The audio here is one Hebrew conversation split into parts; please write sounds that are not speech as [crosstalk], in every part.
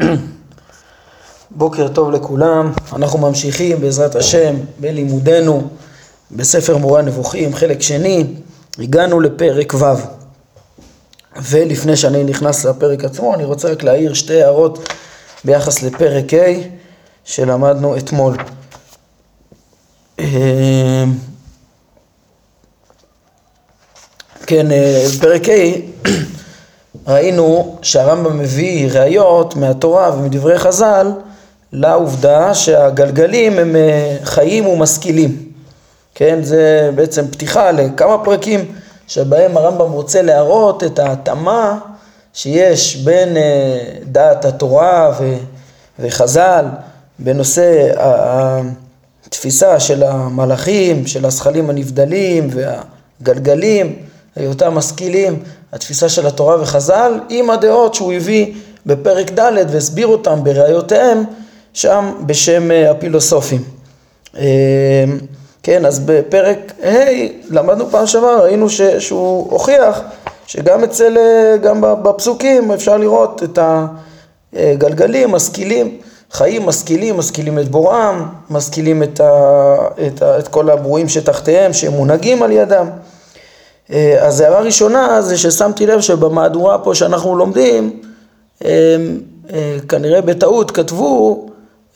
[clears throat] בוקר טוב לכולם, אנחנו ממשיכים בעזרת השם בלימודנו בספר מורה נבוכים, חלק שני, הגענו לפרק ו' ולפני שאני נכנס לפרק עצמו אני רוצה רק להעיר שתי הערות ביחס לפרק ה' שלמדנו אתמול. אה, כן, אה, פרק ה' ראינו שהרמב"ם מביא ראיות מהתורה ומדברי חז"ל לעובדה שהגלגלים הם אה, חיים ומשכילים. כן, זה בעצם פתיחה לכמה פרקים שבהם הרמב"ם רוצה להראות את ההתאמה שיש בין אה, דעת התורה וחז"ל בנושא התפיסה של המלאכים, של הזכלים הנבדלים והגלגלים, היותם משכילים, התפיסה של התורה וחז"ל, עם הדעות שהוא הביא בפרק ד' והסביר אותם בראיותיהם שם בשם אה, הפילוסופים. אה, כן, אז בפרק ה' למדנו פעם שעברה, ראינו ש, שהוא הוכיח שגם אצל, אה, גם בפסוקים אפשר לראות את הגלגלים, משכילים, חיים משכילים, משכילים את בוראם, משכילים את, ה, את, ה, את כל הברואים שתחתיהם, שהם מונהגים על ידם. אז הערה ראשונה זה ששמתי לב שבמהדורה פה שאנחנו לומדים, כנראה בטעות כתבו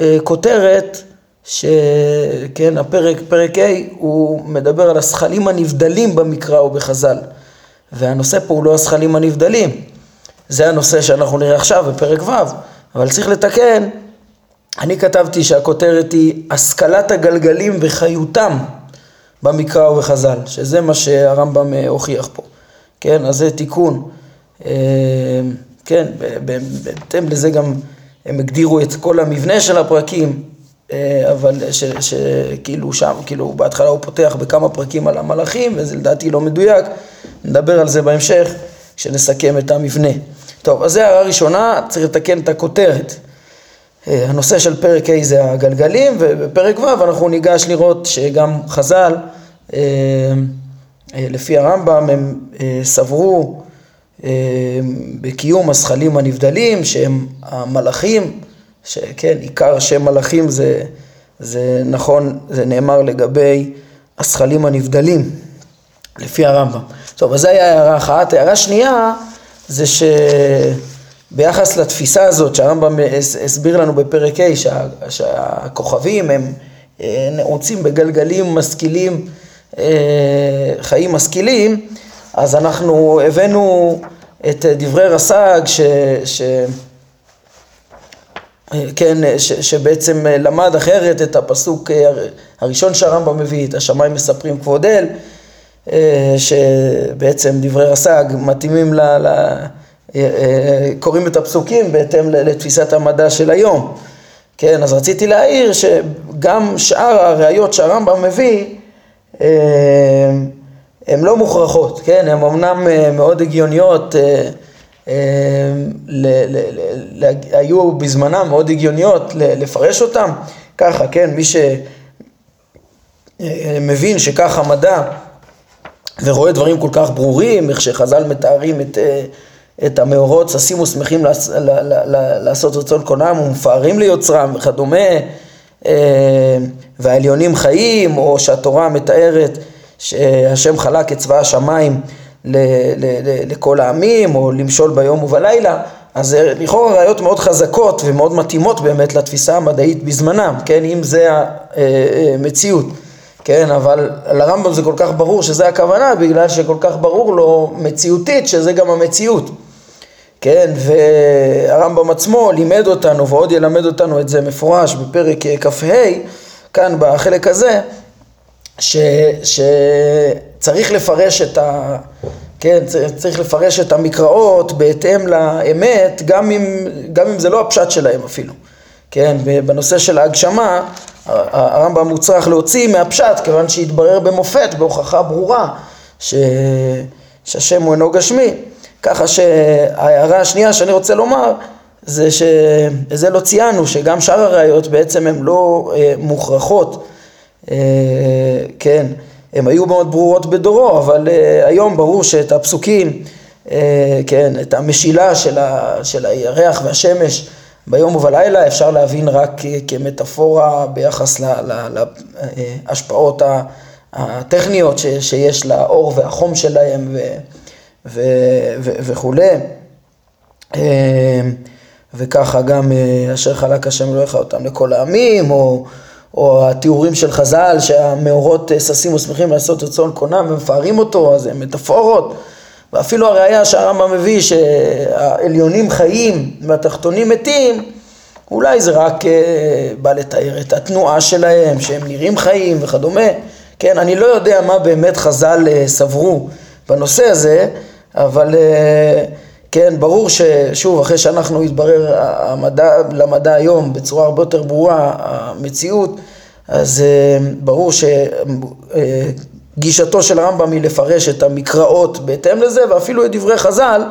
אה, כותרת שכן הפרק, פרק ה' הוא מדבר על השכלים הנבדלים במקרא ובחז"ל. והנושא פה הוא לא השכלים הנבדלים. זה הנושא שאנחנו נראה עכשיו בפרק ו' אבל צריך לתקן. אני כתבתי שהכותרת היא השכלת הגלגלים וחיותם במקרא ובחז"ל שזה מה שהרמב"ם אה, הוכיח פה כן אז זה תיקון אה, כן בהתאם לזה גם הם הגדירו את כל המבנה של הפרקים, אה, אבל שכאילו שם, כאילו בהתחלה הוא פותח בכמה פרקים על המלאכים, וזה לדעתי לא מדויק, נדבר על זה בהמשך כשנסכם את המבנה. טוב, אז זה הערה ראשונה, צריך לתקן את הכותרת. אה, הנושא של פרק ה' זה הגלגלים, ובפרק ו' אנחנו ניגש לראות שגם חז"ל, אה, לפי הרמב"ם, הם סברו אה, בקיום הזכלים הנבדלים שהם המלאכים, שכן, עיקר שם מלאכים זה, זה נכון, זה נאמר לגבי הזכלים הנבדלים, לפי הרמב"ם. טוב, אז זו הייתה הערה אחת. הערה שנייה זה שביחס לתפיסה הזאת שהרמב"ם הסביר לנו בפרק ה' שה, שהכוכבים הם אה, נעוצים בגלגלים משכילים, אה, חיים משכילים, אז אנחנו הבאנו את דברי רס"ג ש... ש... כן, ש, שבעצם למד אחרת את הפסוק הראשון שהרמב"ם מביא, את השמיים מספרים כבוד אל, שבעצם דברי רס"ג מתאימים ל... ל קוראים את הפסוקים בהתאם לתפיסת המדע של היום. כן, אז רציתי להעיר שגם שאר הראיות שהרמב"ם מביא, הן לא מוכרחות, כן, הן אמנם אה, מאוד הגיוניות, אה, אה, היו בזמנם מאוד הגיוניות לפרש אותן, ככה, כן, מי שמבין שככה מדע ורואה דברים כל כך ברורים, איך שחז"ל מתארים את, את המאורות, ששים ושמחים לעשות רצון קונם ומפארים ליוצרם וכדומה, והעליונים חיים, או שהתורה מתארת שהשם חלק את צבא השמיים ל- ל- ל- לכל העמים, או למשול ביום ובלילה, אז זה לכאורה ראיות מאוד חזקות ומאוד מתאימות באמת לתפיסה המדעית בזמנם, כן, אם זה המציאות, כן, אבל לרמב"ם זה כל כך ברור שזה הכוונה, בגלל שכל כך ברור לו מציאותית שזה גם המציאות, כן, והרמב"ם עצמו לימד אותנו ועוד ילמד אותנו את זה מפורש בפרק כ"ה, כאן בחלק הזה, ש, שצריך לפרש את ה... כן, צריך לפרש את המקראות בהתאם לאמת, גם אם, גם אם זה לא הפשט שלהם אפילו. כן, בנושא של ההגשמה, הרמב"ם מוצרח להוציא מהפשט, כיוון שהתברר במופת, בהוכחה ברורה, ש... שהשם הוא אינו גשמי. ככה שההערה השנייה שאני רוצה לומר, זה שזה לא ציינו, שגם שאר הראיות בעצם הן לא אה, מוכרחות. אה, כן, הן היו מאוד ברורות בדורו, אבל אה, היום ברור שאת הפסוקים, אה, כן, את המשילה של, ה, של הירח והשמש ביום ובלילה אפשר להבין רק כמטאפורה ביחס להשפעות הטכניות שיש לאור והחום שלהם וכולי. וככה גם אשר חלק השם אלוהיך אותם לכל העמים, או, או התיאורים של חז"ל שהמאורות ששים ושמחים לעשות רצון קונם ומפארים אותו, אז הם מטאפורות. ואפילו הראייה שהרמב"ם מביא שהעליונים חיים והתחתונים מתים, אולי זה רק אה, בא לתאר את התנועה שלהם, שהם נראים חיים וכדומה. כן, אני לא יודע מה באמת חז"ל אה, סברו בנושא הזה, אבל אה, כן, ברור ששוב, אחרי שאנחנו התברר המדע, למדע היום בצורה הרבה יותר ברורה, המציאות, אז ברור ש... גישתו של הרמב"ם היא לפרש את המקראות בהתאם לזה, ואפילו את דברי חז"ל,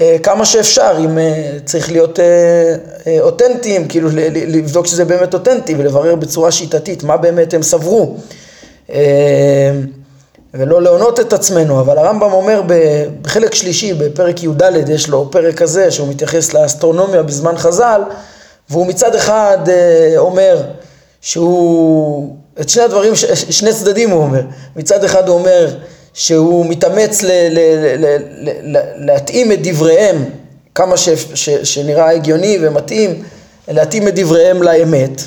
אה, כמה שאפשר, אם אה, צריך להיות אה, אותנטיים, כאילו לבדוק שזה באמת אותנטי ולברר בצורה שיטתית מה באמת הם סברו. ולא להונות את עצמנו, אבל הרמב"ם אומר בחלק שלישי, בפרק י"ד, יש לו פרק כזה שהוא מתייחס לאסטרונומיה בזמן חז"ל, והוא מצד אחד אומר שהוא את שני הדברים, שני צדדים הוא אומר. מצד אחד הוא אומר שהוא מתאמץ ל, ל, ל, ל, להתאים את דבריהם כמה ש, ש, שנראה הגיוני ומתאים, להתאים את דבריהם לאמת,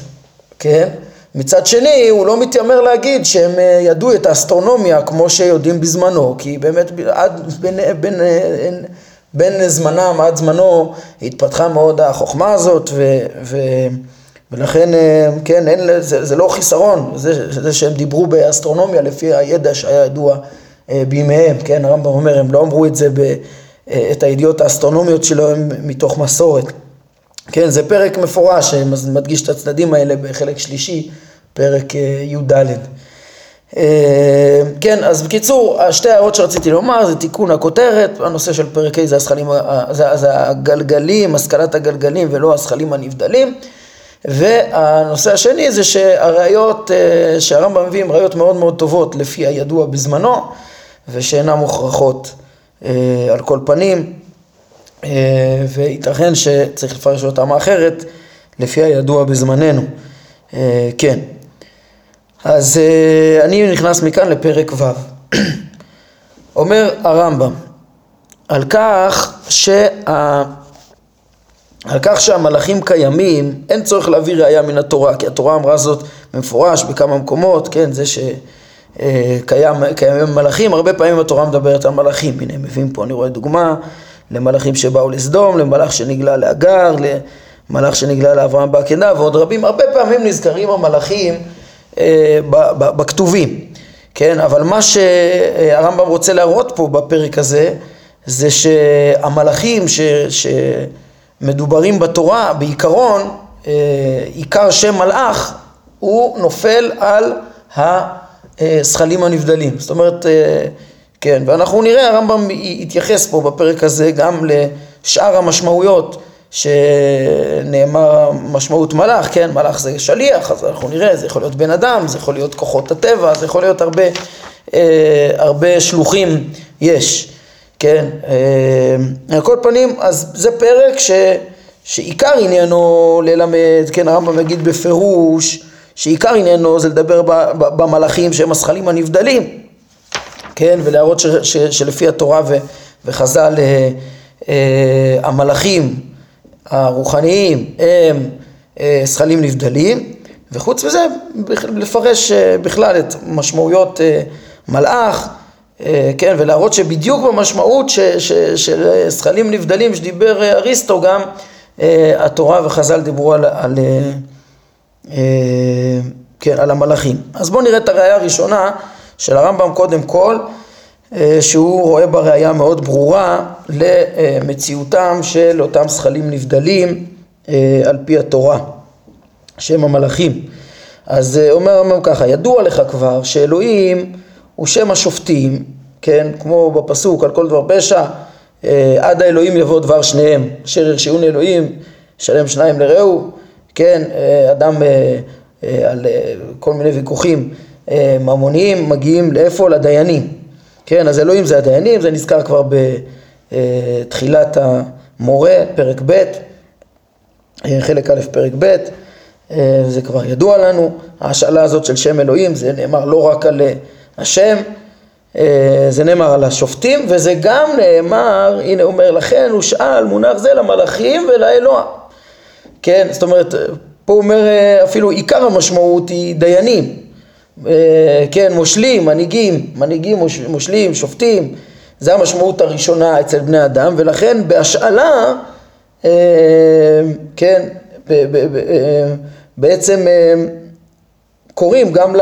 כן? מצד שני, הוא לא מתיימר להגיד שהם אה, ידעו את האסטרונומיה כמו שיודעים בזמנו, כי באמת עד בין, בין, בין, בין זמנם עד זמנו התפתחה מאוד החוכמה הזאת ו... ו ולכן, אה, כן, אין, זה, זה לא חיסרון, זה, זה שהם דיברו באסטרונומיה לפי הידע שהיה ידוע אה, בימיהם, כן, הרמב"ם אומר, הם לא אמרו את זה, ב, אה, את הידיעות האסטרונומיות שלהם מתוך מסורת. כן, זה פרק מפורש שמדגיש את הצדדים האלה בחלק שלישי, פרק י"ד. כן, אז בקיצור, השתי הערות שרציתי לומר זה תיקון הכותרת, הנושא של פרק ה' זה, זה, זה הגלגלים, השכלת הגלגלים ולא הזכלים הנבדלים. והנושא השני זה שהראיות אה, שהרמב"ם מביא הן ראיות מאוד מאוד טובות לפי הידוע בזמנו ושאינן מוכרחות אה, על כל פנים אה, וייתכן שצריך לפרש אותם אחרת לפי הידוע בזמננו. כן. אז אני נכנס מכאן לפרק ו'. [clears throat] אומר הרמב"ם על כך שה... על כך שהמלאכים קיימים, אין צורך להביא ראייה מן התורה, כי התורה אמרה זאת במפורש בכמה מקומות, כן, זה שקיים אה, קיימים מלאכים, הרבה פעמים התורה מדברת על מלאכים, הנה מביאים פה, אני רואה דוגמה, למלאכים שבאו לסדום, למלאך שנגלה לאגר, למלאך שנגלה לאברהם בעקדה ועוד רבים, הרבה פעמים נזכרים המלאכים אה, בכתובים, כן, אבל מה שהרמב"ם רוצה להראות פה בפרק הזה, זה שהמלאכים ש... ש מדוברים בתורה, בעיקרון, אה, עיקר שם מלאך הוא נופל על הזכלים הנבדלים. זאת אומרת, אה, כן, ואנחנו נראה, הרמב"ם יתייחס פה בפרק הזה גם לשאר המשמעויות שנאמר משמעות מלאך, כן, מלאך זה שליח, אז אנחנו נראה, זה יכול להיות בן אדם, זה יכול להיות כוחות הטבע, זה יכול להיות הרבה, אה, הרבה שלוחים יש. כן, אה, על כל פנים, אז זה פרק ש, שעיקר עניינו ללמד, כן, הרמב"ם מגיד בפירוש, שעיקר עניינו זה לדבר במלאכים שהם הזכלים הנבדלים, כן, ולהראות ש, ש, שלפי התורה ו, וחז"ל אה, אה, המלאכים הרוחניים הם זכלים נבדלים, וחוץ מזה לפרש בכלל את משמעויות מלאך אה, כן, ולהראות שבדיוק במשמעות ש, ש, של זכלים נבדלים שדיבר אה, אריסטו גם, אה, התורה וחז"ל דיברו על, על, כן, על המלאכים. אז בואו נראה את הראייה הראשונה של הרמב"ם קודם כל, שהוא רואה בה ראייה מאוד ברורה למציאותם של אותם זכלים נבדלים על פי התורה, שהם המלאכים. אז אומר הרמב"ם ככה, ידוע לך כבר שאלוהים הוא שם השופטים, כן, כמו בפסוק על כל דבר פשע, אה, עד האלוהים יבוא דבר שניהם, אשר ירשיעון אלוהים, שלם שניים לרעהו, כן, אה, אדם אה, על כל מיני ויכוחים ממוניים מגיעים לאיפה? לדיינים, כן, אז אלוהים זה הדיינים, זה נזכר כבר בתחילת המורה, פרק ב', חלק א' פרק ב', זה כבר ידוע לנו, ההשאלה הזאת של שם אלוהים זה נאמר לא רק על השם, זה נאמר על השופטים וזה גם נאמר, הנה אומר לכן הוא שאל מונח זה למלאכים ולאלוה, כן, זאת אומרת פה אומר אפילו עיקר המשמעות היא דיינים, כן, מושלים, מנהיגים, מנהיגים, מושלים, שופטים, זה המשמעות הראשונה אצל בני אדם ולכן בהשאלה, כן, בעצם קוראים גם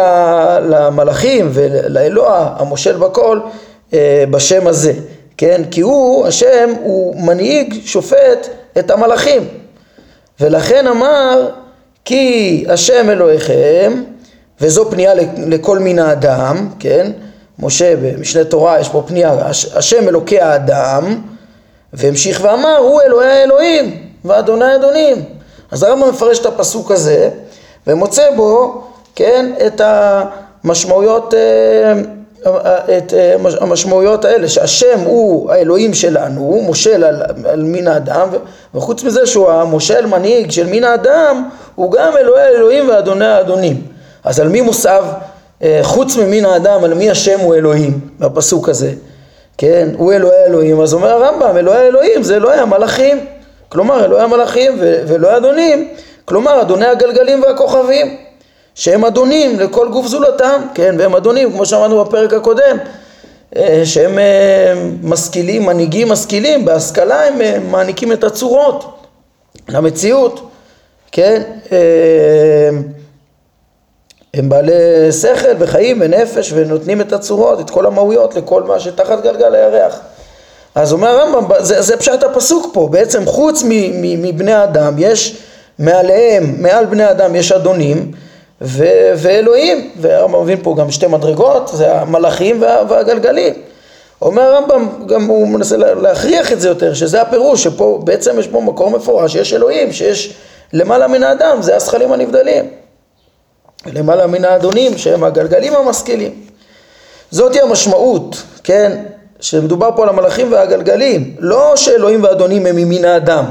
למלאכים ולאלוה המושל בכל בשם הזה, כן? כי הוא, השם, הוא מנהיג, שופט את המלאכים. ולכן אמר, כי השם אלוהיכם, וזו פנייה לכל מין האדם, כן? משה במשנה תורה יש פה פנייה, השם אלוקי האדם, והמשיך ואמר, הוא אלוהי האלוהים, ואדוני אדונים. אז הרמב"ם מפרש את הפסוק הזה, ומוצא בו כן, את המשמעויות, אה, את אה, המשמעויות האלה, שהשם הוא האלוהים שלנו, הוא מושל על, על מין האדם, וחוץ מזה שהוא המושל מנהיג של מין האדם, הוא גם אלוהי האלוהים ואדוני האדונים. אז על מי מוסב, אה, חוץ ממין האדם, על מי השם הוא אלוהים, בפסוק הזה, כן, הוא אלוהי האלוהים, אז אומר הרמב"ם, אלוהי האלוהים זה אלוהי המלאכים, כלומר אלוהי המלאכים ואלוהי האדונים, כלומר אדוני הגלגלים והכוכבים. שהם אדונים לכל גוף זולתם, כן, והם אדונים, כמו שאמרנו בפרק הקודם, אה, שהם אה, משכילים, מנהיגים משכילים, בהשכלה הם מעניקים את הצורות למציאות, כן, הם בעלי שכל וחיים ונפש ונותנים את הצורות, את כל המהויות לכל מה שתחת גלגל הירח. אז אומר הרמב"ם, זה, זה פשט הפסוק פה, בעצם חוץ מבני אדם יש מעליהם, מעל בני אדם יש אדונים ו- ואלוהים, והרמב"ם מבין פה גם שתי מדרגות, זה המלאכים וה- והגלגלים. אומר הרמב"ם, גם הוא מנסה להכריח את זה יותר, שזה הפירוש, שפה בעצם יש פה מקור מפורש, שיש אלוהים, שיש למעלה מן האדם, זה השכלים הנבדלים. למעלה מן האדונים, שהם הגלגלים המשכילים. זאתי המשמעות, כן, שמדובר פה על המלאכים והגלגלים, לא שאלוהים ואדונים הם ממין האדם,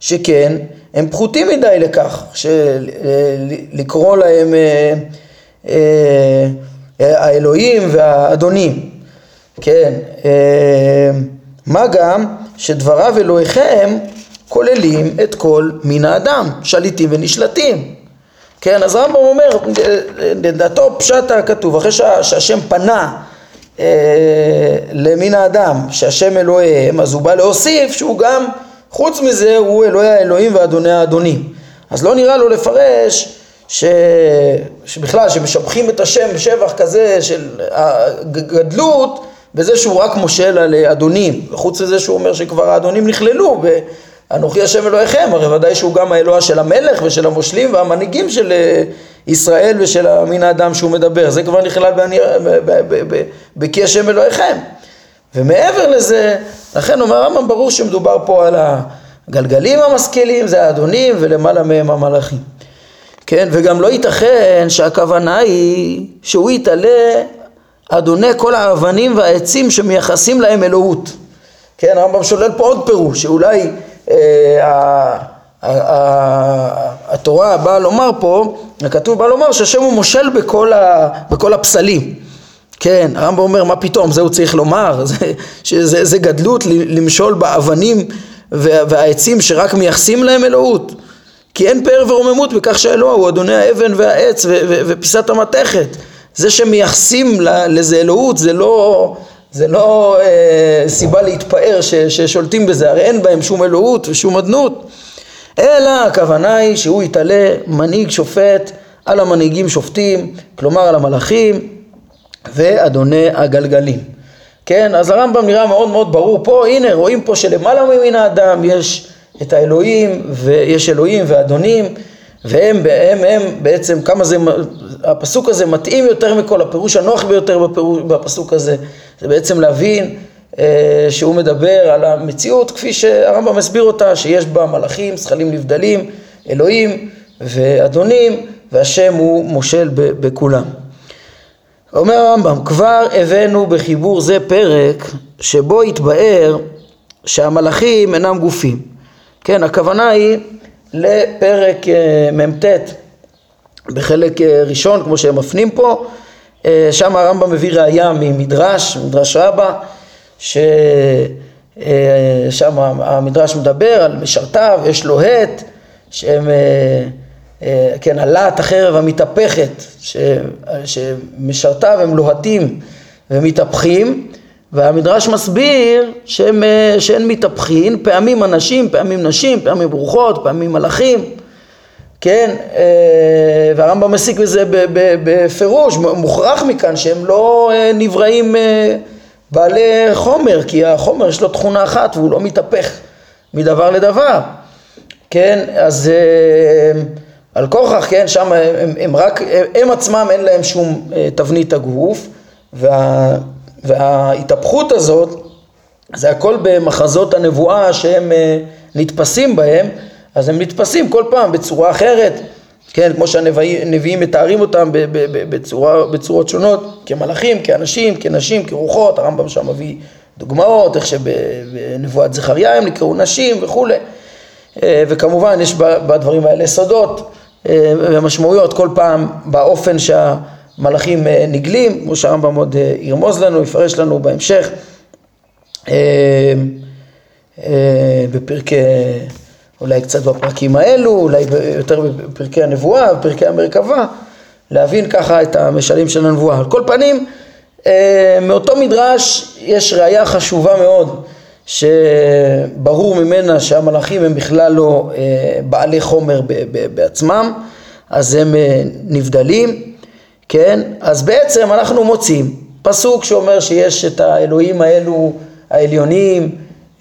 שכן, הם פחותים מדי לכך, לקרוא להם אה, אה, האלוהים והאדונים, כן, אה, מה גם שדבריו אלוהיכם כוללים את כל מין האדם, שליטים ונשלטים. כן, אז רמב"ם אומר, לדעתו פשט הכתוב, אחרי שהשם פנה אה, למין האדם, שהשם אלוהיהם, אז הוא בא להוסיף שהוא גם חוץ מזה הוא אלוהי האלוהים ואדוני האדונים. אז לא נראה לו לפרש ש... שבכלל שמשבחים את השם בשבח כזה של הגדלות בזה שהוא רק מושל על אדונים, וחוץ מזה שהוא אומר שכבר האדונים נכללו באנוכי השם אלוהיכם, הרי ודאי שהוא גם האלוה של המלך ושל המושלים והמנהיגים של ישראל ושל המין האדם שהוא מדבר, זה כבר נכלל בכי השם אלוהיכם. ומעבר לזה, לכן אומר הרמב"ם ברור שמדובר פה על הגלגלים המשכילים, זה האדונים ולמעלה מהם המלאכים. כן, וגם לא ייתכן שהכוונה היא שהוא יתעלה אדוני כל האבנים והעצים שמייחסים להם אלוהות. כן, הרמב"ם שולל פה עוד פירוש, שאולי אה, התורה באה לומר פה, הכתוב בא לומר שהשם הוא מושל בכל, ה, בכל הפסלים. כן, הרמב"ם אומר מה פתאום, זה הוא צריך לומר, [laughs] זה, שזה, זה גדלות למשול באבנים והעצים שרק מייחסים להם אלוהות. כי אין פאר ורוממות בכך שהאלוה הוא אדוני האבן והעץ ופיסת המתכת. זה שמייחסים לזה אלוהות זה לא, זה לא אה, סיבה להתפאר ש, ששולטים בזה, הרי אין בהם שום אלוהות ושום אדנות. אלא הכוונה היא שהוא יתעלה מנהיג שופט על המנהיגים שופטים, כלומר על המלאכים ואדוני הגלגלים. כן, אז הרמב"ם נראה מאוד מאוד ברור פה, הנה רואים פה שלמעלה ממין האדם יש את האלוהים ויש אלוהים ואדונים והם הם, הם בעצם כמה זה, הפסוק הזה מתאים יותר מכל, הפירוש הנוח ביותר בפירוש, בפסוק הזה זה בעצם להבין אה, שהוא מדבר על המציאות כפי שהרמב"ם מסביר אותה, שיש בה מלאכים, זכלים נבדלים, אלוהים ואדונים והשם הוא מושל בכולם. אומר הרמב"ם, כבר הבאנו בחיבור זה פרק שבו התבאר שהמלאכים אינם גופים. כן, הכוונה היא לפרק מ"ט בחלק ראשון, כמו שהם מפנים פה, שם הרמב"ם מביא ראייה ממדרש, מדרש רבה, ששם המדרש מדבר על משרתיו, יש לו הט, שהם אה, כן, הלהט החרב המתהפכת, שמשרתיו הם לוהטים ומתהפכים, והמדרש מסביר שהם, אה, שהן מתהפכים, פעמים אנשים, פעמים נשים, פעמים ברוכות, פעמים מלאכים, כן, אה, והרמב"ם מסיק בזה בפירוש, מוכרח מכאן שהם לא נבראים בעלי חומר, כי החומר יש לו תכונה אחת והוא לא מתהפך מדבר לדבר, כן, אז על כוכך, כן, שם הם, הם רק, הם, עצמם אין להם שום אה, תבנית הגוף וה, וההתהפכות הזאת זה הכל במחזות הנבואה שהם אה, נתפסים בהם אז הם נתפסים כל פעם בצורה אחרת. כן, כמו שהנביאים מתארים אותם בצורה, בצורות שונות, כמלאכים, כאנשים, כנשים, כרוחות, הרמב"ם שם מביא דוגמאות, איך שבנבואת זכריה הם נקראו נשים וכולי, אה, וכמובן יש בדברים האלה סודות, אה, ומשמעויות. כל פעם באופן שהמלאכים אה, נגלים, כמו שהרמב"ם עוד אה, ירמוז לנו, יפרש לנו בהמשך בפרקי, אולי קצת בפרקים האלו, אולי יותר בפרקי הנבואה, בפרקי המרכבה, להבין ככה את המשלים של הנבואה. על כל פנים, מאותו מדרש יש ראייה חשובה מאוד שברור ממנה שהמלאכים הם בכלל לא אה, בעלי חומר בעצמם, אז הם אה, נבדלים, כן? אז בעצם אנחנו מוצאים פסוק שאומר שיש את האלוהים האלו העליונים,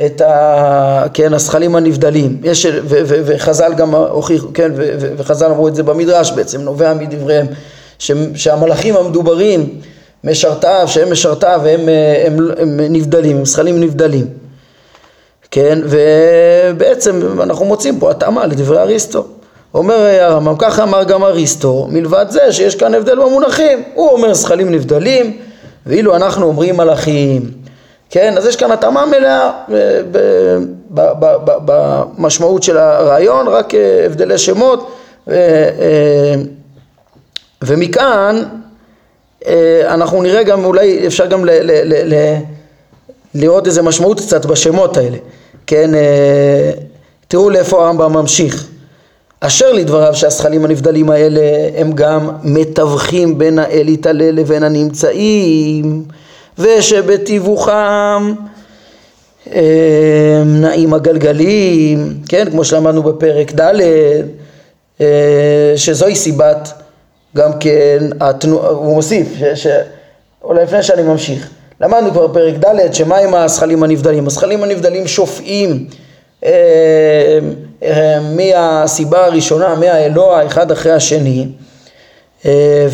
את ה... כן, השכלים הנבדלים, יש, ו, ו, וחז"ל גם הוכיחו, כן, ו, ו, וחז"ל אמרו את זה במדרש בעצם, נובע מדבריהם, ש, שהמלאכים המדוברים, משרתיו, שהם משרתיו, הם, אה, הם, הם נבדלים, הם שכלים נבדלים. כן, ובעצם אנחנו מוצאים פה התאמה לדברי אריסטו. אומר הרמב"ם, ככה אמר גם אריסטו, מלבד זה שיש כאן הבדל במונחים. הוא אומר זכלים נבדלים, ואילו אנחנו אומרים מלאכים. כן, אז יש כאן התאמה מלאה אה, במשמעות של הרעיון, רק אה, הבדלי שמות, אה, ומכאן אנחנו נראה גם, אולי אפשר גם ל... ל, ל, ל לראות איזה משמעות קצת בשמות האלה. כן, אה, תראו לאיפה הרמב"ם ממשיך. אשר לדבריו שהשכלים הנבדלים האלה הם גם מתווכים בין האל יתעלה לבין הנמצאים ושבתיווכם אה, נעים הגלגלים, כן, כמו שלמדנו בפרק ד', אה, שזוהי סיבת גם כן, התנוע, הוא מוסיף, ש, ש, אולי לפני שאני ממשיך, למדנו כבר פרק ד' שמה עם הזכלים הנבדלים? הזכלים הנבדלים שופעים מהסיבה הראשונה, מהאלוה אחד אחרי השני אה,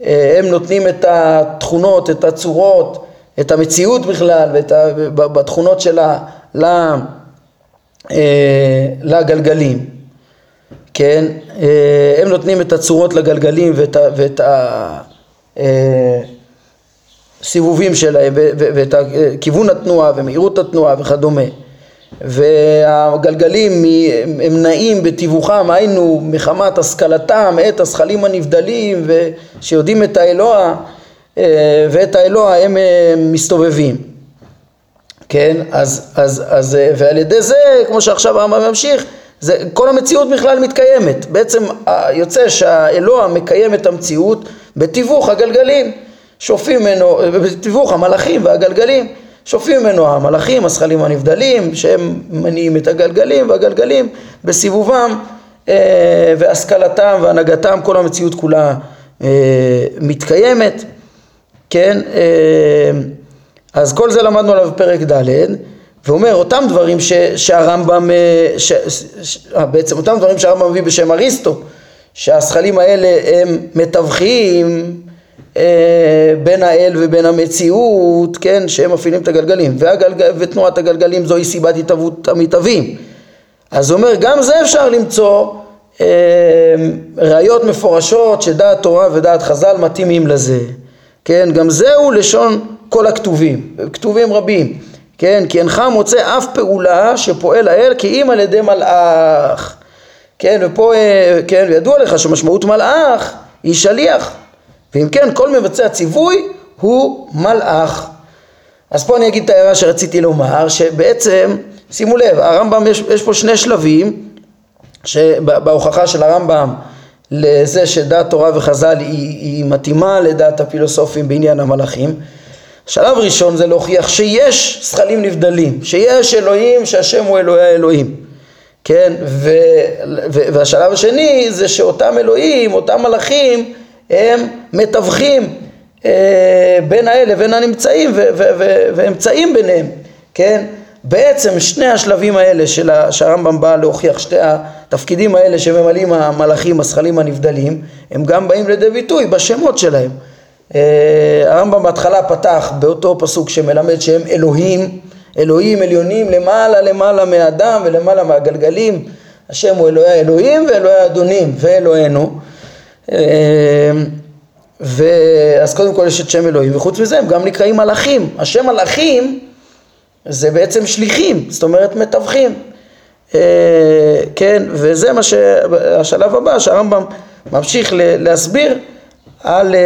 והם נותנים את התכונות, את הצורות, את המציאות בכלל בתכונות שלה לגלגלים, כן? הם נותנים את הצורות לגלגלים ואת, ואת ה... הסיבובים שלהם ואת כיוון התנועה ומהירות התנועה וכדומה והגלגלים הם נעים בתיווכם היינו מחמת השכלתם את הזכלים הנבדלים ושיודעים את האלוה אה, ואת האלוה הם אה, מסתובבים. כן? אז, אז, אז אה, ועל ידי זה כמו שעכשיו הרמב"ם ממשיך זה, כל המציאות בכלל מתקיימת. בעצם יוצא שהאלוה מקיים את המציאות בתיווך הגלגלים. שופים ממנו, בתיווך המלאכים והגלגלים, שופים ממנו המלאכים, השכלים הנבדלים, שהם מניעים את הגלגלים, והגלגלים בסיבובם אה, והשכלתם והנהגתם, כל המציאות כולה אה, מתקיימת, כן? אה, אז כל זה למדנו עליו בפרק ד' ואומר אותם דברים ש, שהרמב"ם, ש, ש, בעצם אותם דברים שהרמב"ם מביא בשם אריסטו, שהשכלים האלה הם מתווכים אה, בין האל ובין המציאות, כן, שהם מפעילים את הגלגלים, והגלג... ותנועת הגלגלים זוהי סיבת התהוות המתהווים. אז הוא אומר, גם זה אפשר למצוא אה, ראיות מפורשות שדעת תורה ודעת חז"ל מתאימים לזה, כן, גם זהו לשון כל הכתובים, כתובים רבים, כן, כי אינך מוצא אף פעולה שפועל האל כי אם על ידי מלאך. כן, ופה, אה, כן, ידוע לך שמשמעות מלאך היא שליח. ואם כן, כל מבצע ציווי הוא מלאך. אז פה אני אגיד את ההערה שרציתי לומר, שבעצם, שימו לב, הרמב"ם, יש, יש פה שני שלבים בהוכחה של הרמב"ם לזה שדעת תורה וחז"ל היא, היא מתאימה לדעת הפילוסופים בעניין המלאכים. שלב ראשון זה להוכיח שיש זכלים נבדלים, שיש אלוהים, שהשם הוא אלוהי האלוהים, כן? ו, ו, והשלב השני זה שאותם אלוהים, אותם מלאכים, הם מתווכים אה, בין האלה לבין הנמצאים ואמצעים ביניהם, כן? בעצם שני השלבים האלה של שהרמב"ם בא להוכיח, שתי התפקידים האלה שממלאים המלאכים, הזכלים הנבדלים, הם גם באים לידי ביטוי בשמות שלהם. אה, הרמב"ם בהתחלה פתח באותו פסוק שמלמד שהם אלוהים, אלוהים עליונים למעלה למעלה מהאדם ולמעלה מהגלגלים, השם הוא אלוהי האלוהים ואלוהי האדונים ואלוהינו. אה, ואז קודם כל יש את שם אלוהים, וחוץ מזה הם גם נקראים מלאכים. השם מלאכים זה בעצם שליחים, זאת אומרת מתווכים. אה, כן, וזה מה שהשלב הבא שהרמב"ם ממשיך להסביר על אה,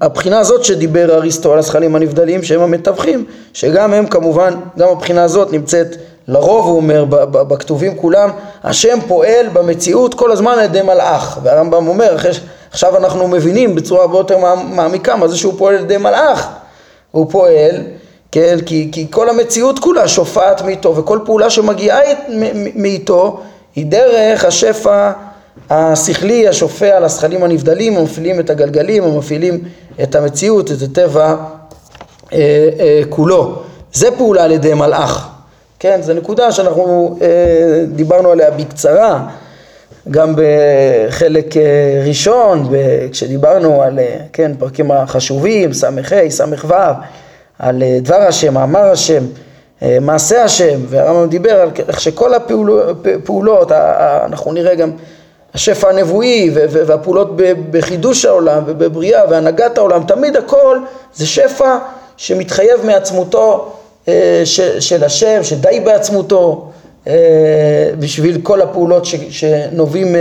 הבחינה הזאת שדיבר אריסטו על הזכלים הנבדלים שהם המתווכים, שגם הם כמובן, גם הבחינה הזאת נמצאת לרוב הוא אומר בכתובים כולם, השם פועל במציאות כל הזמן על ידי מלאך, והרמב"ם אומר, עכשיו אנחנו מבינים בצורה הרבה יותר מעמיקה מה זה שהוא פועל על ידי מלאך, הוא פועל כן, כי, כי כל המציאות כולה שופעת מאיתו וכל פעולה שמגיעה מאיתו היא דרך השפע השכלי השופע על השכלים הנבדלים המפעילים את הגלגלים המפעילים את המציאות, את הטבע אה, אה, כולו. זה פעולה על ידי מלאך, כן, זו נקודה שאנחנו אה, דיברנו עליה בקצרה גם בחלק אה, ראשון, כשדיברנו על, אה, כן, פרקים החשובים, ס"ה, ס"ו על אה, דבר השם, מאמר השם, אה, מעשה השם, והרמב"ם דיבר על איך שכל הפעולות, אנחנו נראה גם השפע הנבואי והפעולות בחידוש העולם ובבריאה והנהגת העולם, תמיד הכל זה שפע שמתחייב מעצמותו אה, של השם, שדי בעצמותו בשביל כל הפעולות שנובעים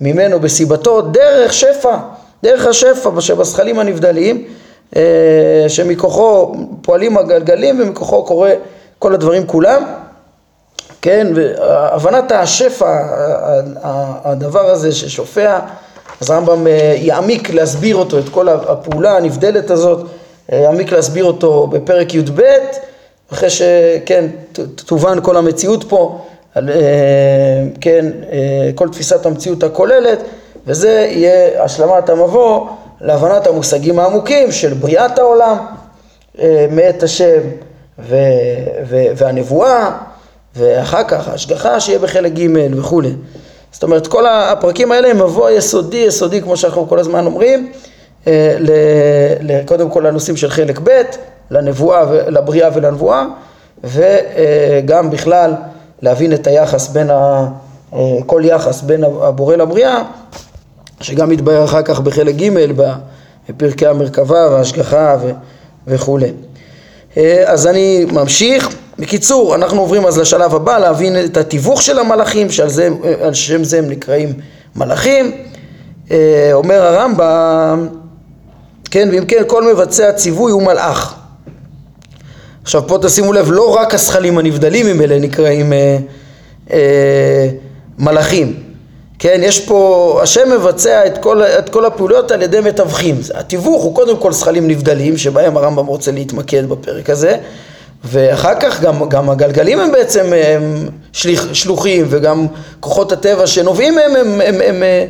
ממנו בסיבתו, דרך שפע, דרך השפע שבזכלים הנבדלים אה, שמכוחו פועלים הגלגלים ומכוחו קורה כל הדברים כולם, כן, והבנת השפע, הדבר הזה ששופע, אז הרמב"ם אה, יעמיק להסביר אותו, את כל הפעולה הנבדלת הזאת, אה, יעמיק להסביר אותו בפרק י"ב, אחרי שכן, תובן כל המציאות פה, כן, כל תפיסת המציאות הכוללת, וזה יהיה השלמת המבוא להבנת המושגים העמוקים של בריאת העולם אה, מאת השם ו- ו- והנבואה ואחר כך ההשגחה שיהיה בחלק ג' וכולי. זאת אומרת כל הפרקים האלה הם מבוא יסודי יסודי כמו שאנחנו כל הזמן אומרים אה, קודם כל לנושאים של חלק ב', לנבואה, לבריאה ולנבואה וגם בכלל להבין את היחס בין, ה, אה, כל יחס בין הבורא לבריאה שגם מתבהר אחר כך בחלק ג' בפרקי המרכבה וההשגחה ו... וכולי. אה, אז אני ממשיך. בקיצור, אנחנו עוברים אז לשלב הבא להבין את התיווך של המלאכים, שעל זה, שם זה הם נקראים מלאכים. אה, אומר הרמב"ם, כן, ואם כן כל מבצע ציווי הוא מלאך. עכשיו פה תשימו לב, לא רק הזכלים הנבדלים הם אלה נקראים אה, אה, מלאכים, כן, יש פה, השם מבצע את כל, את כל הפעולות על ידי מתווכים. התיווך הוא קודם כל זכלים נבדלים, שבהם הרמב"ם רוצה להתמקד בפרק הזה, ואחר כך גם, גם הגלגלים הם בעצם הם שליח, שלוחים, וגם כוחות הטבע שנובעים מהם הם, הם, הם, הם, הם אה,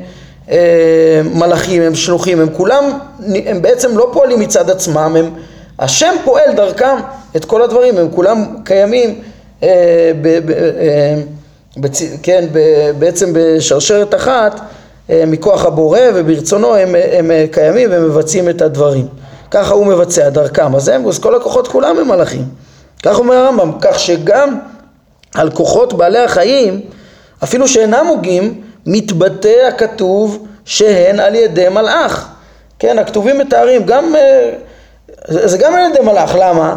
מלאכים, הם שלוחים, הם כולם, הם בעצם לא פועלים מצד עצמם, הם, השם פועל דרכם את כל הדברים, הם כולם קיימים אה, ב, ב, אה, בצ... כן, בעצם בשרשרת אחת אה, מכוח הבורא וברצונו הם, הם קיימים ומבצעים את הדברים. ככה הוא מבצע דרכם, אז הם, אז כל הכוחות כולם הם מלאכים. כך אומר הרמב"ם, כך שגם על כוחות בעלי החיים, אפילו שאינם הוגים, מתבטא הכתוב שהן על ידי מלאך. כן, הכתובים מתארים גם, אה, זה גם על ידי מלאך, למה?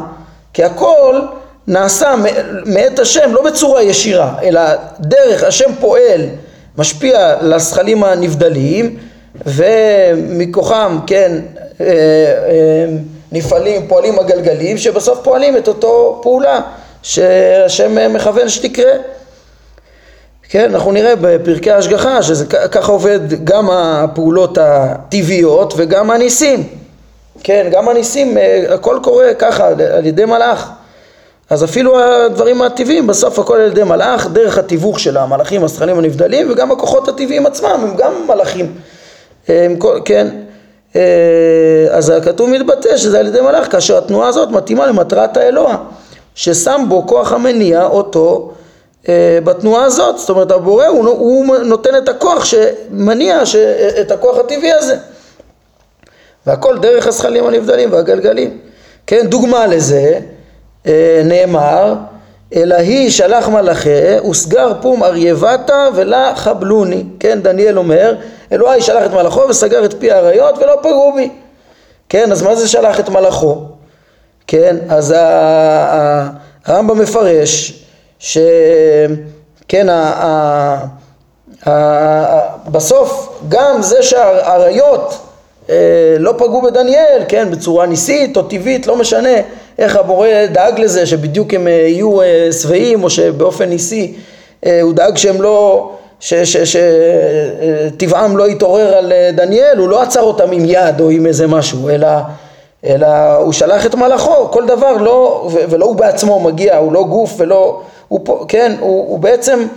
כי הכל נעשה מאת השם לא בצורה ישירה, אלא דרך השם פועל, משפיע לזכלים הנבדלים, ומכוחם, כן, אה, אה, נפעלים, פועלים הגלגלים, שבסוף פועלים את אותו פעולה שהשם מכוון שתקרה. כן, אנחנו נראה בפרקי ההשגחה שזה ככה עובד גם הפעולות הטבעיות וגם הניסים. כן, גם הניסים, אה, הכל קורה ככה על ידי מלאך. אז אפילו הדברים הטבעיים, בסוף הכל על ידי מלאך, דרך התיווך של המלאכים, השכלים הנבדלים, וגם הכוחות הטבעיים עצמם הם גם מלאכים. הם, כן, אה, אז הכתוב מתבטא שזה על ידי מלאך, כאשר התנועה הזאת מתאימה למטרת האלוה, ששם בו כוח המניע אותו אה, בתנועה הזאת, זאת אומרת הבורא הוא, הוא נותן את הכוח שמניע ש, את הכוח הטבעי הזה. והכל דרך הזכלים הנבדלים והגלגלים. כן דוגמה לזה אה, נאמר אלא היא שלח מלאכי וסגר פום ארייבתה ולה חבלוני. כן דניאל אומר אלוהי שלח את מלאכו וסגר את פי האריות ולא פגעו בי. כן אז מה זה שלח את מלאכו? כן אז הרמב"ם מפרש שכן, בסוף גם זה שהאריות אה, לא פגעו בדניאל, כן, בצורה ניסית או טבעית, לא משנה איך הבורא דאג לזה שבדיוק הם אה, יהיו אה, שבעים או שבאופן ניסי הוא דאג שהם לא, שטבעם לא יתעורר על דניאל, הוא לא עצר אותם עם יד או עם איזה משהו, אלא, אלא הוא שלח את מלאכו, כל דבר לא, ולא הוא בעצמו מגיע, הוא לא גוף ולא הוא, כן, הוא, הוא בעצם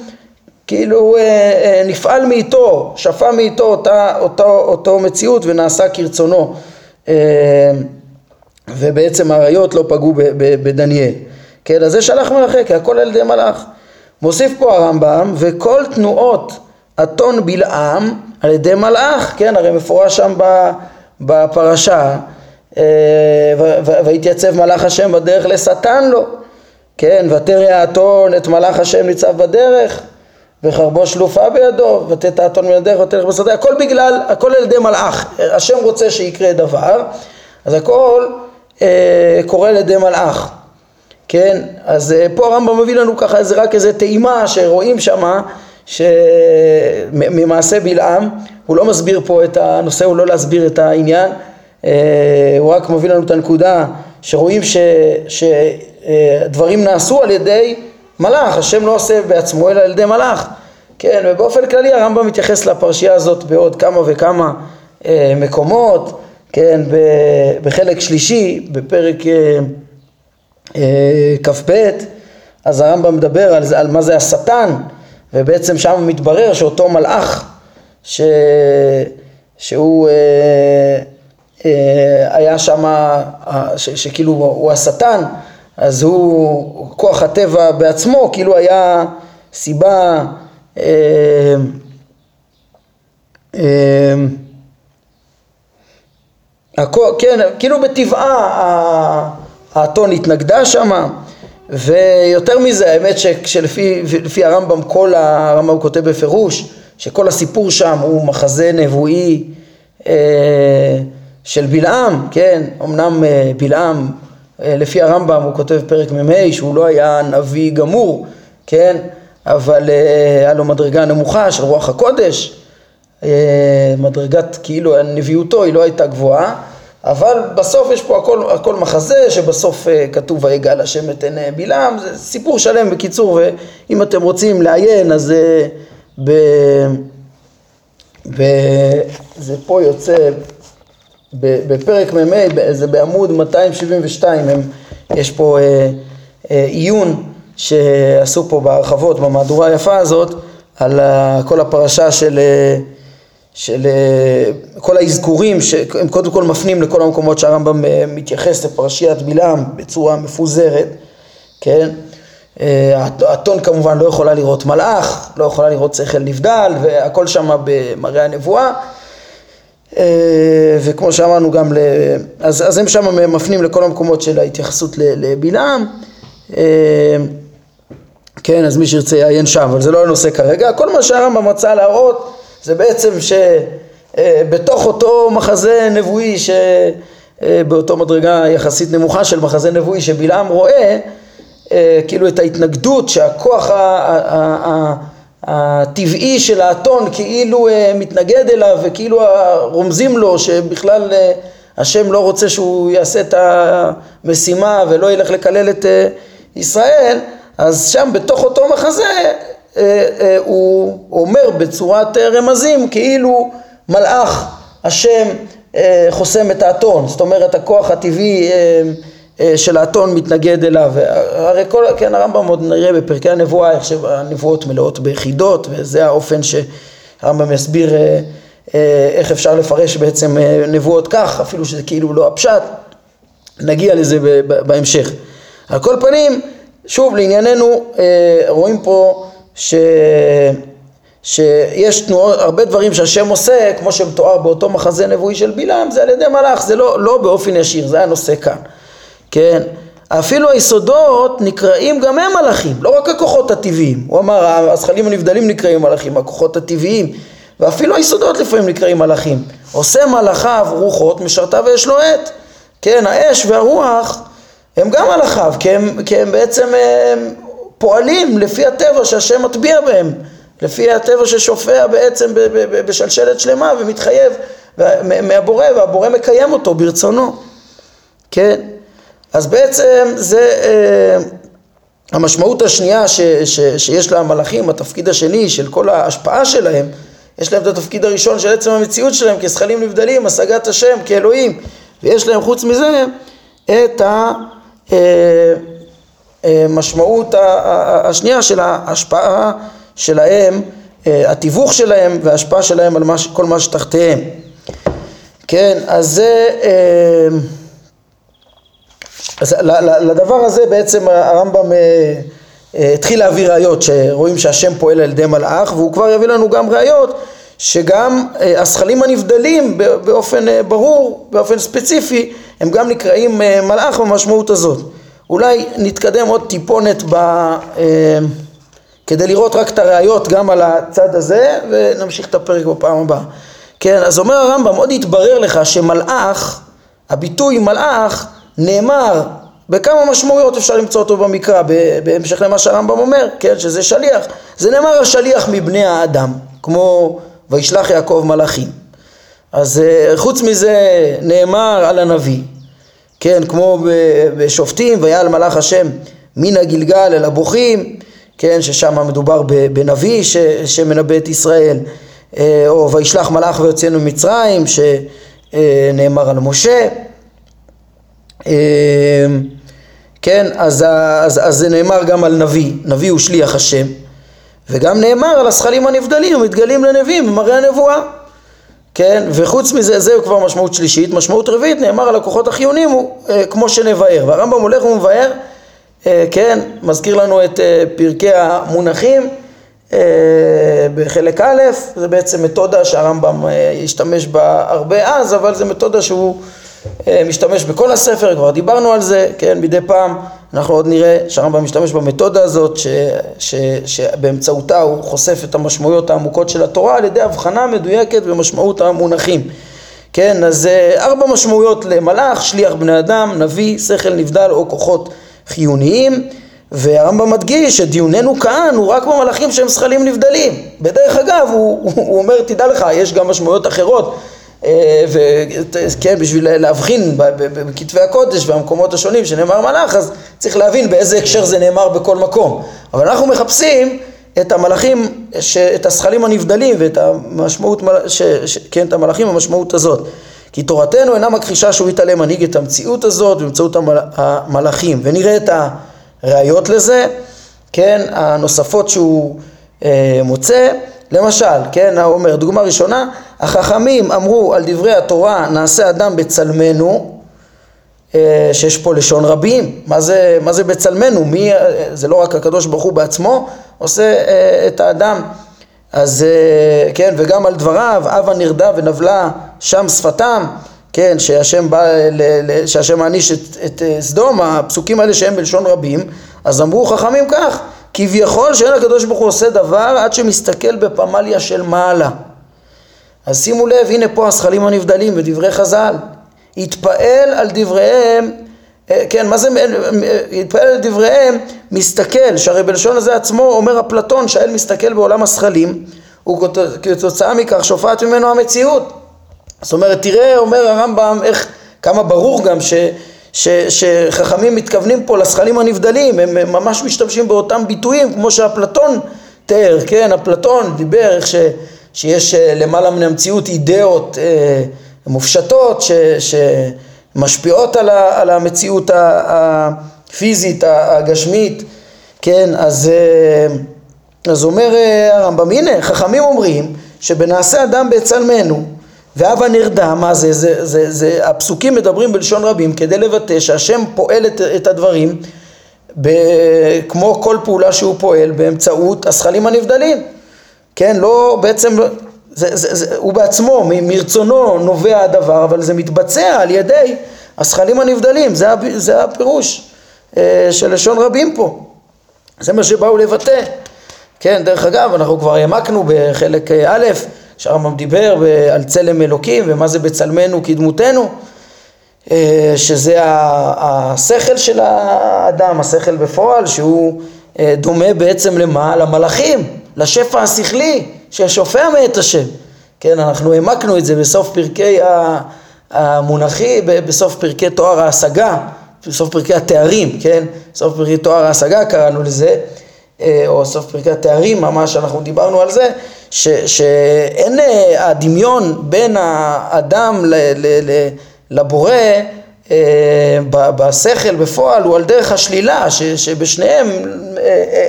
כאילו אה, אה, נפעל מאיתו, שפע מאיתו אותה, אותו, אותו מציאות ונעשה כרצונו אה, ובעצם האריות לא פגעו ב, ב, בדניאל. כן, אז זה שלח מלאכי, כי הכל על ידי מלאך. מוסיף פה הרמב"ם, וכל תנועות אתון בלעם על ידי מלאך, כן, הרי מפורש שם בפרשה, אה, והתייצב מלאך השם בדרך לשטן לו. כן, ותרא האתון את מלאך השם ניצב בדרך וחרבו שלופה בידו ותת האתון מן הדרך ותלך בשדה. הכל בגלל, הכל על ידי מלאך. השם רוצה שיקרה דבר אז הכל אה, קורה על ידי מלאך. כן, אז אה, פה הרמב"ם מביא לנו ככה איזה רק איזה טעימה שרואים שמה ממעשה בלעם. הוא לא מסביר פה את הנושא, הוא לא להסביר את העניין. אה, הוא רק מביא לנו את הנקודה שרואים ש, ש, דברים נעשו על ידי מלאך, השם לא עושה בעצמו אלא על ידי מלאך, כן, ובאופן כללי הרמב"ם מתייחס לפרשייה הזאת בעוד כמה וכמה אה, מקומות, כן, בחלק שלישי, בפרק אה, אה, כ"ב, אז הרמב"ם מדבר על, על מה זה השטן, ובעצם שם מתברר שאותו מלאך ש, שהוא אה, אה, היה שם, שכאילו הוא השטן, אז הוא, כוח הטבע בעצמו, כאילו היה סיבה אה, אה, כן, כאילו בטבעה האתון התנגדה שמה ויותר מזה האמת שלפי הרמב"ם כל הרמב"ם כותב בפירוש שכל הסיפור שם הוא מחזה נבואי אה, של בלעם, כן, אמנם אה, בלעם לפי הרמב"ם הוא כותב פרק מ"ה שהוא לא היה נביא גמור, כן, אבל אה, היה לו מדרגה נמוכה של רוח הקודש, אה, מדרגת כאילו נביאותו היא לא הייתה גבוהה, אבל בסוף יש פה הכל, הכל מחזה שבסוף כתוב ויגאל השם את עיני בלעם, זה סיפור שלם בקיצור ואם אתם רוצים לעיין אז ב... ב... זה פה יוצא בפרק מ"ה, זה בעמוד 272, הם, יש פה אה, אה, עיון שעשו פה בהרחבות במהדורה היפה הזאת על כל הפרשה של, אה, של אה, כל האזכורים שהם קודם כל מפנים לכל המקומות שהרמב"ם אה, מתייחס לפרשיית בלעם בצורה מפוזרת, כן? האתון כמובן לא יכולה לראות מלאך, לא יכולה לראות שכל נבדל והכל שם במראה הנבואה אה, וכמו שאמרנו גם, ל... אז, אז הם שם מפנים לכל המקומות של ההתייחסות לבלעם, אה, כן, אז מי שירצה יעיין שם, אבל זה לא הנושא כרגע, כל מה שהרמב"ם רצה להראות זה בעצם שבתוך אה, אותו מחזה נבואי שבאותו מדרגה יחסית נמוכה של מחזה נבואי שבלעם רואה, כאילו את ההתנגדות שהכוח הטבעי של האתון כאילו מתנגד אליו וכאילו רומזים לו שבכלל השם לא רוצה שהוא יעשה את המשימה ולא ילך לקלל את ישראל, אז שם בתוך אותו מחזה הוא אומר בצורת רמזים כאילו מלאך השם חוסם את האתון, זאת אומרת הכוח הטבעי של האתון מתנגד אליו, הרי כל, כן הרמב"ם עוד נראה בפרקי הנבואה איך שהנבואות מלאות ביחידות וזה האופן שהרמב"ם יסביר איך אפשר לפרש בעצם נבואות כך, אפילו שזה כאילו לא הפשט, נגיע לזה בהמשך. על כל פנים, שוב לענייננו רואים פה ש... שיש תנועות, הרבה דברים שהשם עושה, כמו שמתואר באותו מחזה נבואי של בלעם, זה על ידי מלאך, זה לא, לא באופן ישיר, זה הנושא כאן, כן? אפילו היסודות נקראים גם הם מלאכים, לא רק הכוחות הטבעיים. הוא אמר, הזכלים הנבדלים נקראים מלאכים, הכוחות הטבעיים, ואפילו היסודות לפעמים נקראים מלאכים. עושה מלאכיו רוחות, משרתיו ויש לו עת. כן, האש והרוח הם גם מלאכיו, כי הם, כי הם בעצם הם פועלים לפי הטבע שהשם מטביע בהם. לפי הטבע ששופע בעצם בשלשלת שלמה ומתחייב מהבורא והבורא מקיים אותו ברצונו, כן? אז בעצם זה אה, המשמעות השנייה ש, ש, שיש למלאכים, התפקיד השני של כל ההשפעה שלהם, יש להם את התפקיד הראשון של עצם המציאות שלהם כזכלים נבדלים, השגת השם כאלוהים, ויש להם חוץ מזה את המשמעות אה, אה, השנייה של ההשפעה שלהם, אה, התיווך שלהם וההשפעה שלהם על כל מה שתחתיהם. כן, אז זה, אז לדבר הזה בעצם הרמב"ם אה, התחיל להביא ראיות שרואים שהשם פועל על ידי מלאך והוא כבר יביא לנו גם ראיות שגם השכלים הנבדלים באופן ברור, באופן ספציפי, הם גם נקראים מלאך במשמעות הזאת. אולי נתקדם עוד טיפונת ב... כדי לראות רק את הראיות גם על הצד הזה ונמשיך את הפרק בפעם הבאה. כן, אז אומר הרמב"ם, עוד יתברר לך שמלאך, הביטוי מלאך נאמר בכמה משמעויות אפשר למצוא אותו במקרא, בהמשך למה שהרמב"ם אומר, כן, שזה שליח. זה נאמר השליח מבני האדם, כמו וישלח יעקב מלאכים. אז אה, חוץ מזה נאמר על הנביא, כן, כמו בשופטים, ויעל מלאך השם מן הגלגל אל הבוכים, כן, ששם מדובר בנביא ש, שמנבא את ישראל, אה, או וישלח מלאך ויוצאנו ממצרים, שנאמר על משה, אה, כן, אז, אז, אז זה נאמר גם על נביא, נביא הוא שליח השם, וגם נאמר על הזכלים הנבדלים המתגלים לנביאים במראה הנבואה, כן, וחוץ מזה, זהו כבר משמעות שלישית, משמעות רביעית, נאמר על הכוחות החיוניים הוא אה, כמו שנבאר, והרמב"ם הולך ומבאר אה, כן, מזכיר לנו את אה, פרקי המונחים אה, בחלק א', זה בעצם מתודה שהרמב"ם השתמש בה הרבה אז, אבל זו מתודה שהוא משתמש בכל הספר, כבר דיברנו על זה, כן, מדי פעם אנחנו עוד נראה שהרמב"ם משתמש במתודה הזאת, ש, ש, שבאמצעותה הוא חושף את המשמעויות העמוקות של התורה על ידי הבחנה מדויקת במשמעות המונחים. כן, אז ארבע משמעויות למלאך, שליח בני אדם, נביא, שכל נבדל או כוחות חיוניים והרמב"ם מדגיש שדיוננו כאן הוא רק במלאכים שהם זכלים נבדלים. בדרך אגב הוא, הוא, אומר תדע לך יש גם משמעויות אחרות אה, וכן בשביל להבחין בכתבי הקודש והמקומות השונים שנאמר מלאך אז צריך להבין באיזה הקשר זה נאמר בכל מקום. אבל אנחנו מחפשים את המלאכים, את הזכלים הנבדלים ואת המשמעות, ש, ש, כן, את המלאכים המשמעות הזאת. כי תורתנו אינה מכחישה שהוא יתעלם מנהיג את המציאות הזאת באמצעות המל... המלאכים. ונראה את הראיות לזה, כן, הנוספות שהוא אה, מוצא, למשל, כן, הוא אומר, דוגמה ראשונה, החכמים אמרו על דברי התורה נעשה אדם בצלמנו, אה, שיש פה לשון רבים, מה זה, מה זה בצלמנו, מי, זה לא רק הקדוש ברוך הוא בעצמו עושה אה, את האדם. אז אה, כן, וגם על דבריו, הבה נרדה ונבלה שם שפתם, כן, שהשם בא, שהשם מעניש את, את אה, סדום, הפסוקים האלה שהם בלשון רבים, אז אמרו חכמים כך, כביכול שאין הקדוש ברוך הוא עושה דבר עד שמסתכל בפמליה של מעלה. אז שימו לב, הנה פה הזכלים הנבדלים בדברי חז"ל. התפעל על דבריהם כן, מה זה, התפעל לדבריהם, מסתכל, שהרי בלשון הזה עצמו אומר אפלטון שהאל מסתכל בעולם השכלים, וכתוצאה מכך שופעת ממנו המציאות. זאת אומרת, תראה, אומר הרמב"ם, איך, כמה ברור גם ש, ש, שחכמים מתכוונים פה לשכלים הנבדלים, הם ממש משתמשים באותם ביטויים כמו שאפלטון תיאר, כן, אפלטון דיבר איך ש, שיש אה, למעלה מן המציאות אידאות אה, מופשטות ש, שמשפיעות על, ה, על המציאות הפיזית, הגשמית, כן, אז, אה, אז אומר אה, הרמב"ם, הנה, חכמים אומרים שבנעשה אדם בצלמנו והבה נרדם, מה זה? זה, זה, זה? הפסוקים מדברים בלשון רבים כדי לבטא שהשם פועל את, את הדברים ב, כמו כל פעולה שהוא פועל באמצעות השכלים הנבדלים, כן? לא, בעצם, זה, זה, זה, הוא בעצמו, מרצונו נובע הדבר, אבל זה מתבצע על ידי השכלים הנבדלים, זה, זה הפירוש אה, של לשון רבים פה, זה מה שבאו לבטא, כן? דרך אגב, אנחנו כבר העמקנו בחלק א', שהרמב"ם דיבר על צלם אלוקים ומה זה בצלמנו כדמותנו אה, שזה השכל של האדם, השכל בפועל שהוא אה, דומה בעצם למה? למלאכים, לשפע השכלי ששופע מאת השם כן, אנחנו העמקנו את זה בסוף פרקי המונחי, בסוף פרקי תואר ההשגה, בסוף פרקי התארים, כן, בסוף פרקי תואר ההשגה קראנו לזה אה, או סוף פרקי התארים ממש אנחנו דיברנו על זה ש, שאין אה, הדמיון בין האדם ל, ל, ל, לבורא אה, בשכל בפועל הוא על דרך השלילה ש, שבשניהם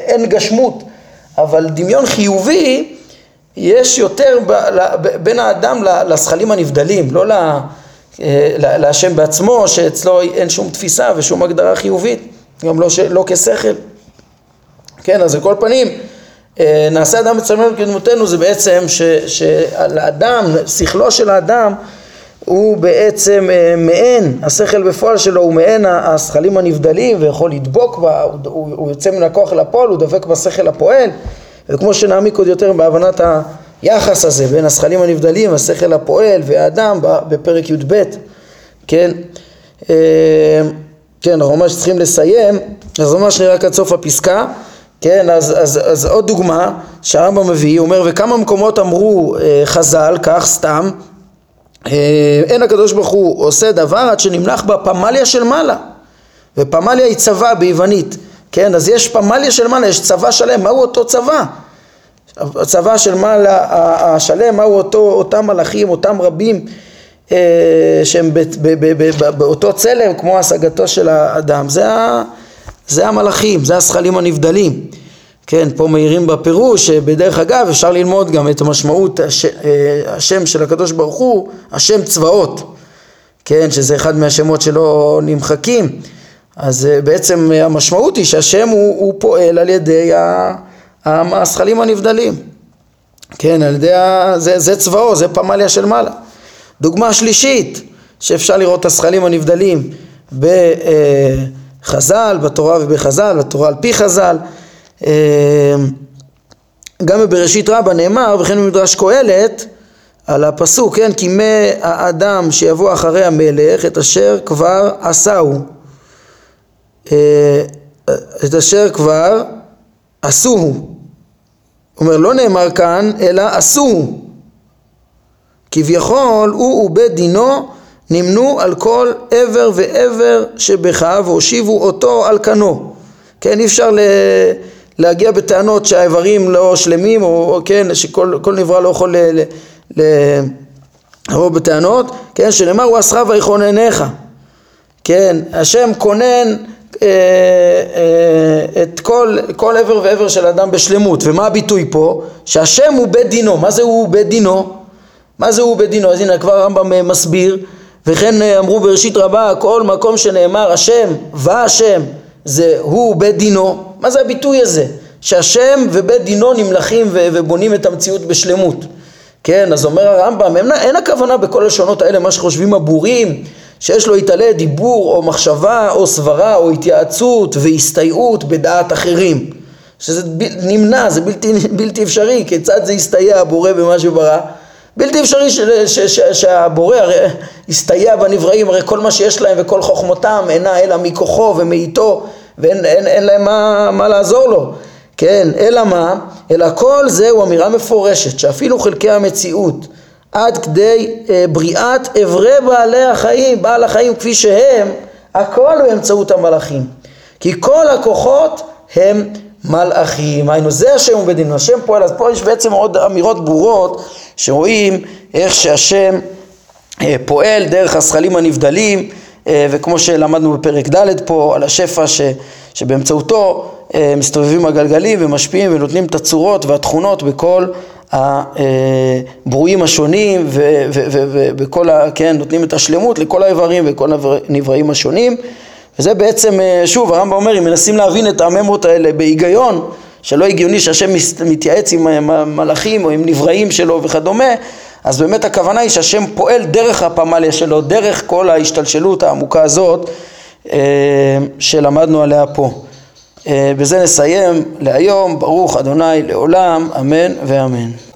אין גשמות. אבל דמיון חיובי יש יותר ב, בין האדם לזכלים הנבדלים לא להשם בעצמו שאצלו אין שום תפיסה ושום הגדרה חיובית גם לא, לא כשכל. כן, אז על כל פנים, אה, נעשה אדם בצלמנו כדמותנו זה בעצם שעל האדם, שכלו של האדם הוא בעצם אה, מעין, השכל בפועל שלו הוא מעין השכלים הנבדלים ויכול לדבוק בה, הוא, הוא, הוא יוצא מן הכוח לפועל, הוא דבק בשכל הפועל. וכמו שנעמיק עוד יותר בהבנת היחס הזה בין השכלים הנבדלים, השכל הפועל והאדם בפרק י"ב, כן? אה, כן, אנחנו ממש צריכים לסיים, אז ממש נראה עד סוף הפסקה כן, אז, אז, אז עוד דוגמה שהרמב"ם מביא, הוא אומר וכמה מקומות אמרו אה, חז"ל, כך סתם, אה, אין הקדוש ברוך הוא עושה דבר עד שנמלך בפמליה של מעלה ופמליה היא צבא ביוונית, כן, אז יש פמליה של מעלה, יש צבא שלם, מהו אותו צבא? הצבא של מעלה השלם, מהו אותו, אותם מלאכים, אותם רבים אה, שהם באותו צלם כמו השגתו של האדם, זה ה... זה המלאכים, זה השכלים הנבדלים. כן, פה מעירים בפירוש, שבדרך אגב אפשר ללמוד גם את המשמעות הש, אה, השם של הקדוש ברוך הוא, השם צבאות, כן, שזה אחד מהשמות שלא נמחקים. אז אה, בעצם המשמעות היא שהשם הוא, הוא פועל על ידי השכלים הנבדלים. כן, על ידי, ה, זה, זה צבאו, זה פמליה של מעלה. דוגמה שלישית, שאפשר לראות את השכלים הנבדלים ב... אה, חז"ל, בתורה ובחז"ל, בתורה על פי חז"ל. אמ, גם בבראשית רבה נאמר, וכן במדרש קהלת, על הפסוק, כן, כי מי האדם שיבוא אחרי המלך את אשר כבר עשהו. אה, את אשר כבר עשוהו. אומר, לא נאמר כאן, אלא עשוהו. כביכול הוא ובית דינו נמנו על כל עבר ועבר שבך והושיבו אותו על כנו. כן, אי אפשר ל... להגיע בטענות שהאיברים לא שלמים או כן, שכל נברא לא יכול. לבוא בטענות, כן, שנאמר הוא אסרה ויכוננך, כן, השם כונן אה, אה, את כל, כל עבר ועבר של אדם בשלמות, ומה הביטוי פה? שהשם הוא בית דינו, מה זה הוא בית דינו? מה זה הוא בית דינו? אז הנה כבר הרמב"ם מסביר וכן אה, אמרו בראשית רבה כל מקום שנאמר השם והשם זה הוא בית דינו. מה זה הביטוי הזה? שהשם ובית דינו נמלכים ובונים את המציאות בשלמות. כן אז אומר הרמב"ם אין, אין הכוונה בכל הלשונות האלה מה שחושבים הבורים שיש לו יתעלה דיבור או מחשבה או סברה או התייעצות והסתייעות בדעת אחרים. שזה נמנע זה בלתי, בלתי אפשרי כיצד זה יסתייע הבורא במה שהוא ברא בלתי אפשרי שהבורא הרי הסתייע בנבראים, הרי כל מה שיש להם וכל חוכמותם אינה אלא מכוחו ומאיתו ואין אין, אין להם מה, מה לעזור לו, כן, אלא מה? אלא כל זה הוא אמירה מפורשת שאפילו חלקי המציאות עד כדי אה, בריאת אברי בעלי החיים, בעל החיים כפי שהם, הכל באמצעות המלאכים. כי כל הכוחות הם מלאכים, היינו זה השם ובדין, השם פועל, אז פה יש בעצם עוד אמירות ברורות שרואים איך שהשם אה, פועל דרך הזכלים הנבדלים אה, וכמו שלמדנו בפרק ד' פה על השפע ש, שבאמצעותו אה, מסתובבים הגלגלים ומשפיעים ונותנים את הצורות והתכונות בכל הברואים השונים ובכל, כן, נותנים את השלמות לכל האיברים וכל הנבראים השונים וזה בעצם, שוב, הרמב"ם אומר, אם מנסים להבין את הממרות האלה בהיגיון, שלא הגיוני שהשם מתייעץ עם מלאכים או עם נבראים שלו וכדומה, אז באמת הכוונה היא שהשם פועל דרך הפמליה שלו, דרך כל ההשתלשלות העמוקה הזאת אה, שלמדנו עליה פה. אה, בזה נסיים להיום, ברוך אדוני לעולם, אמן ואמן.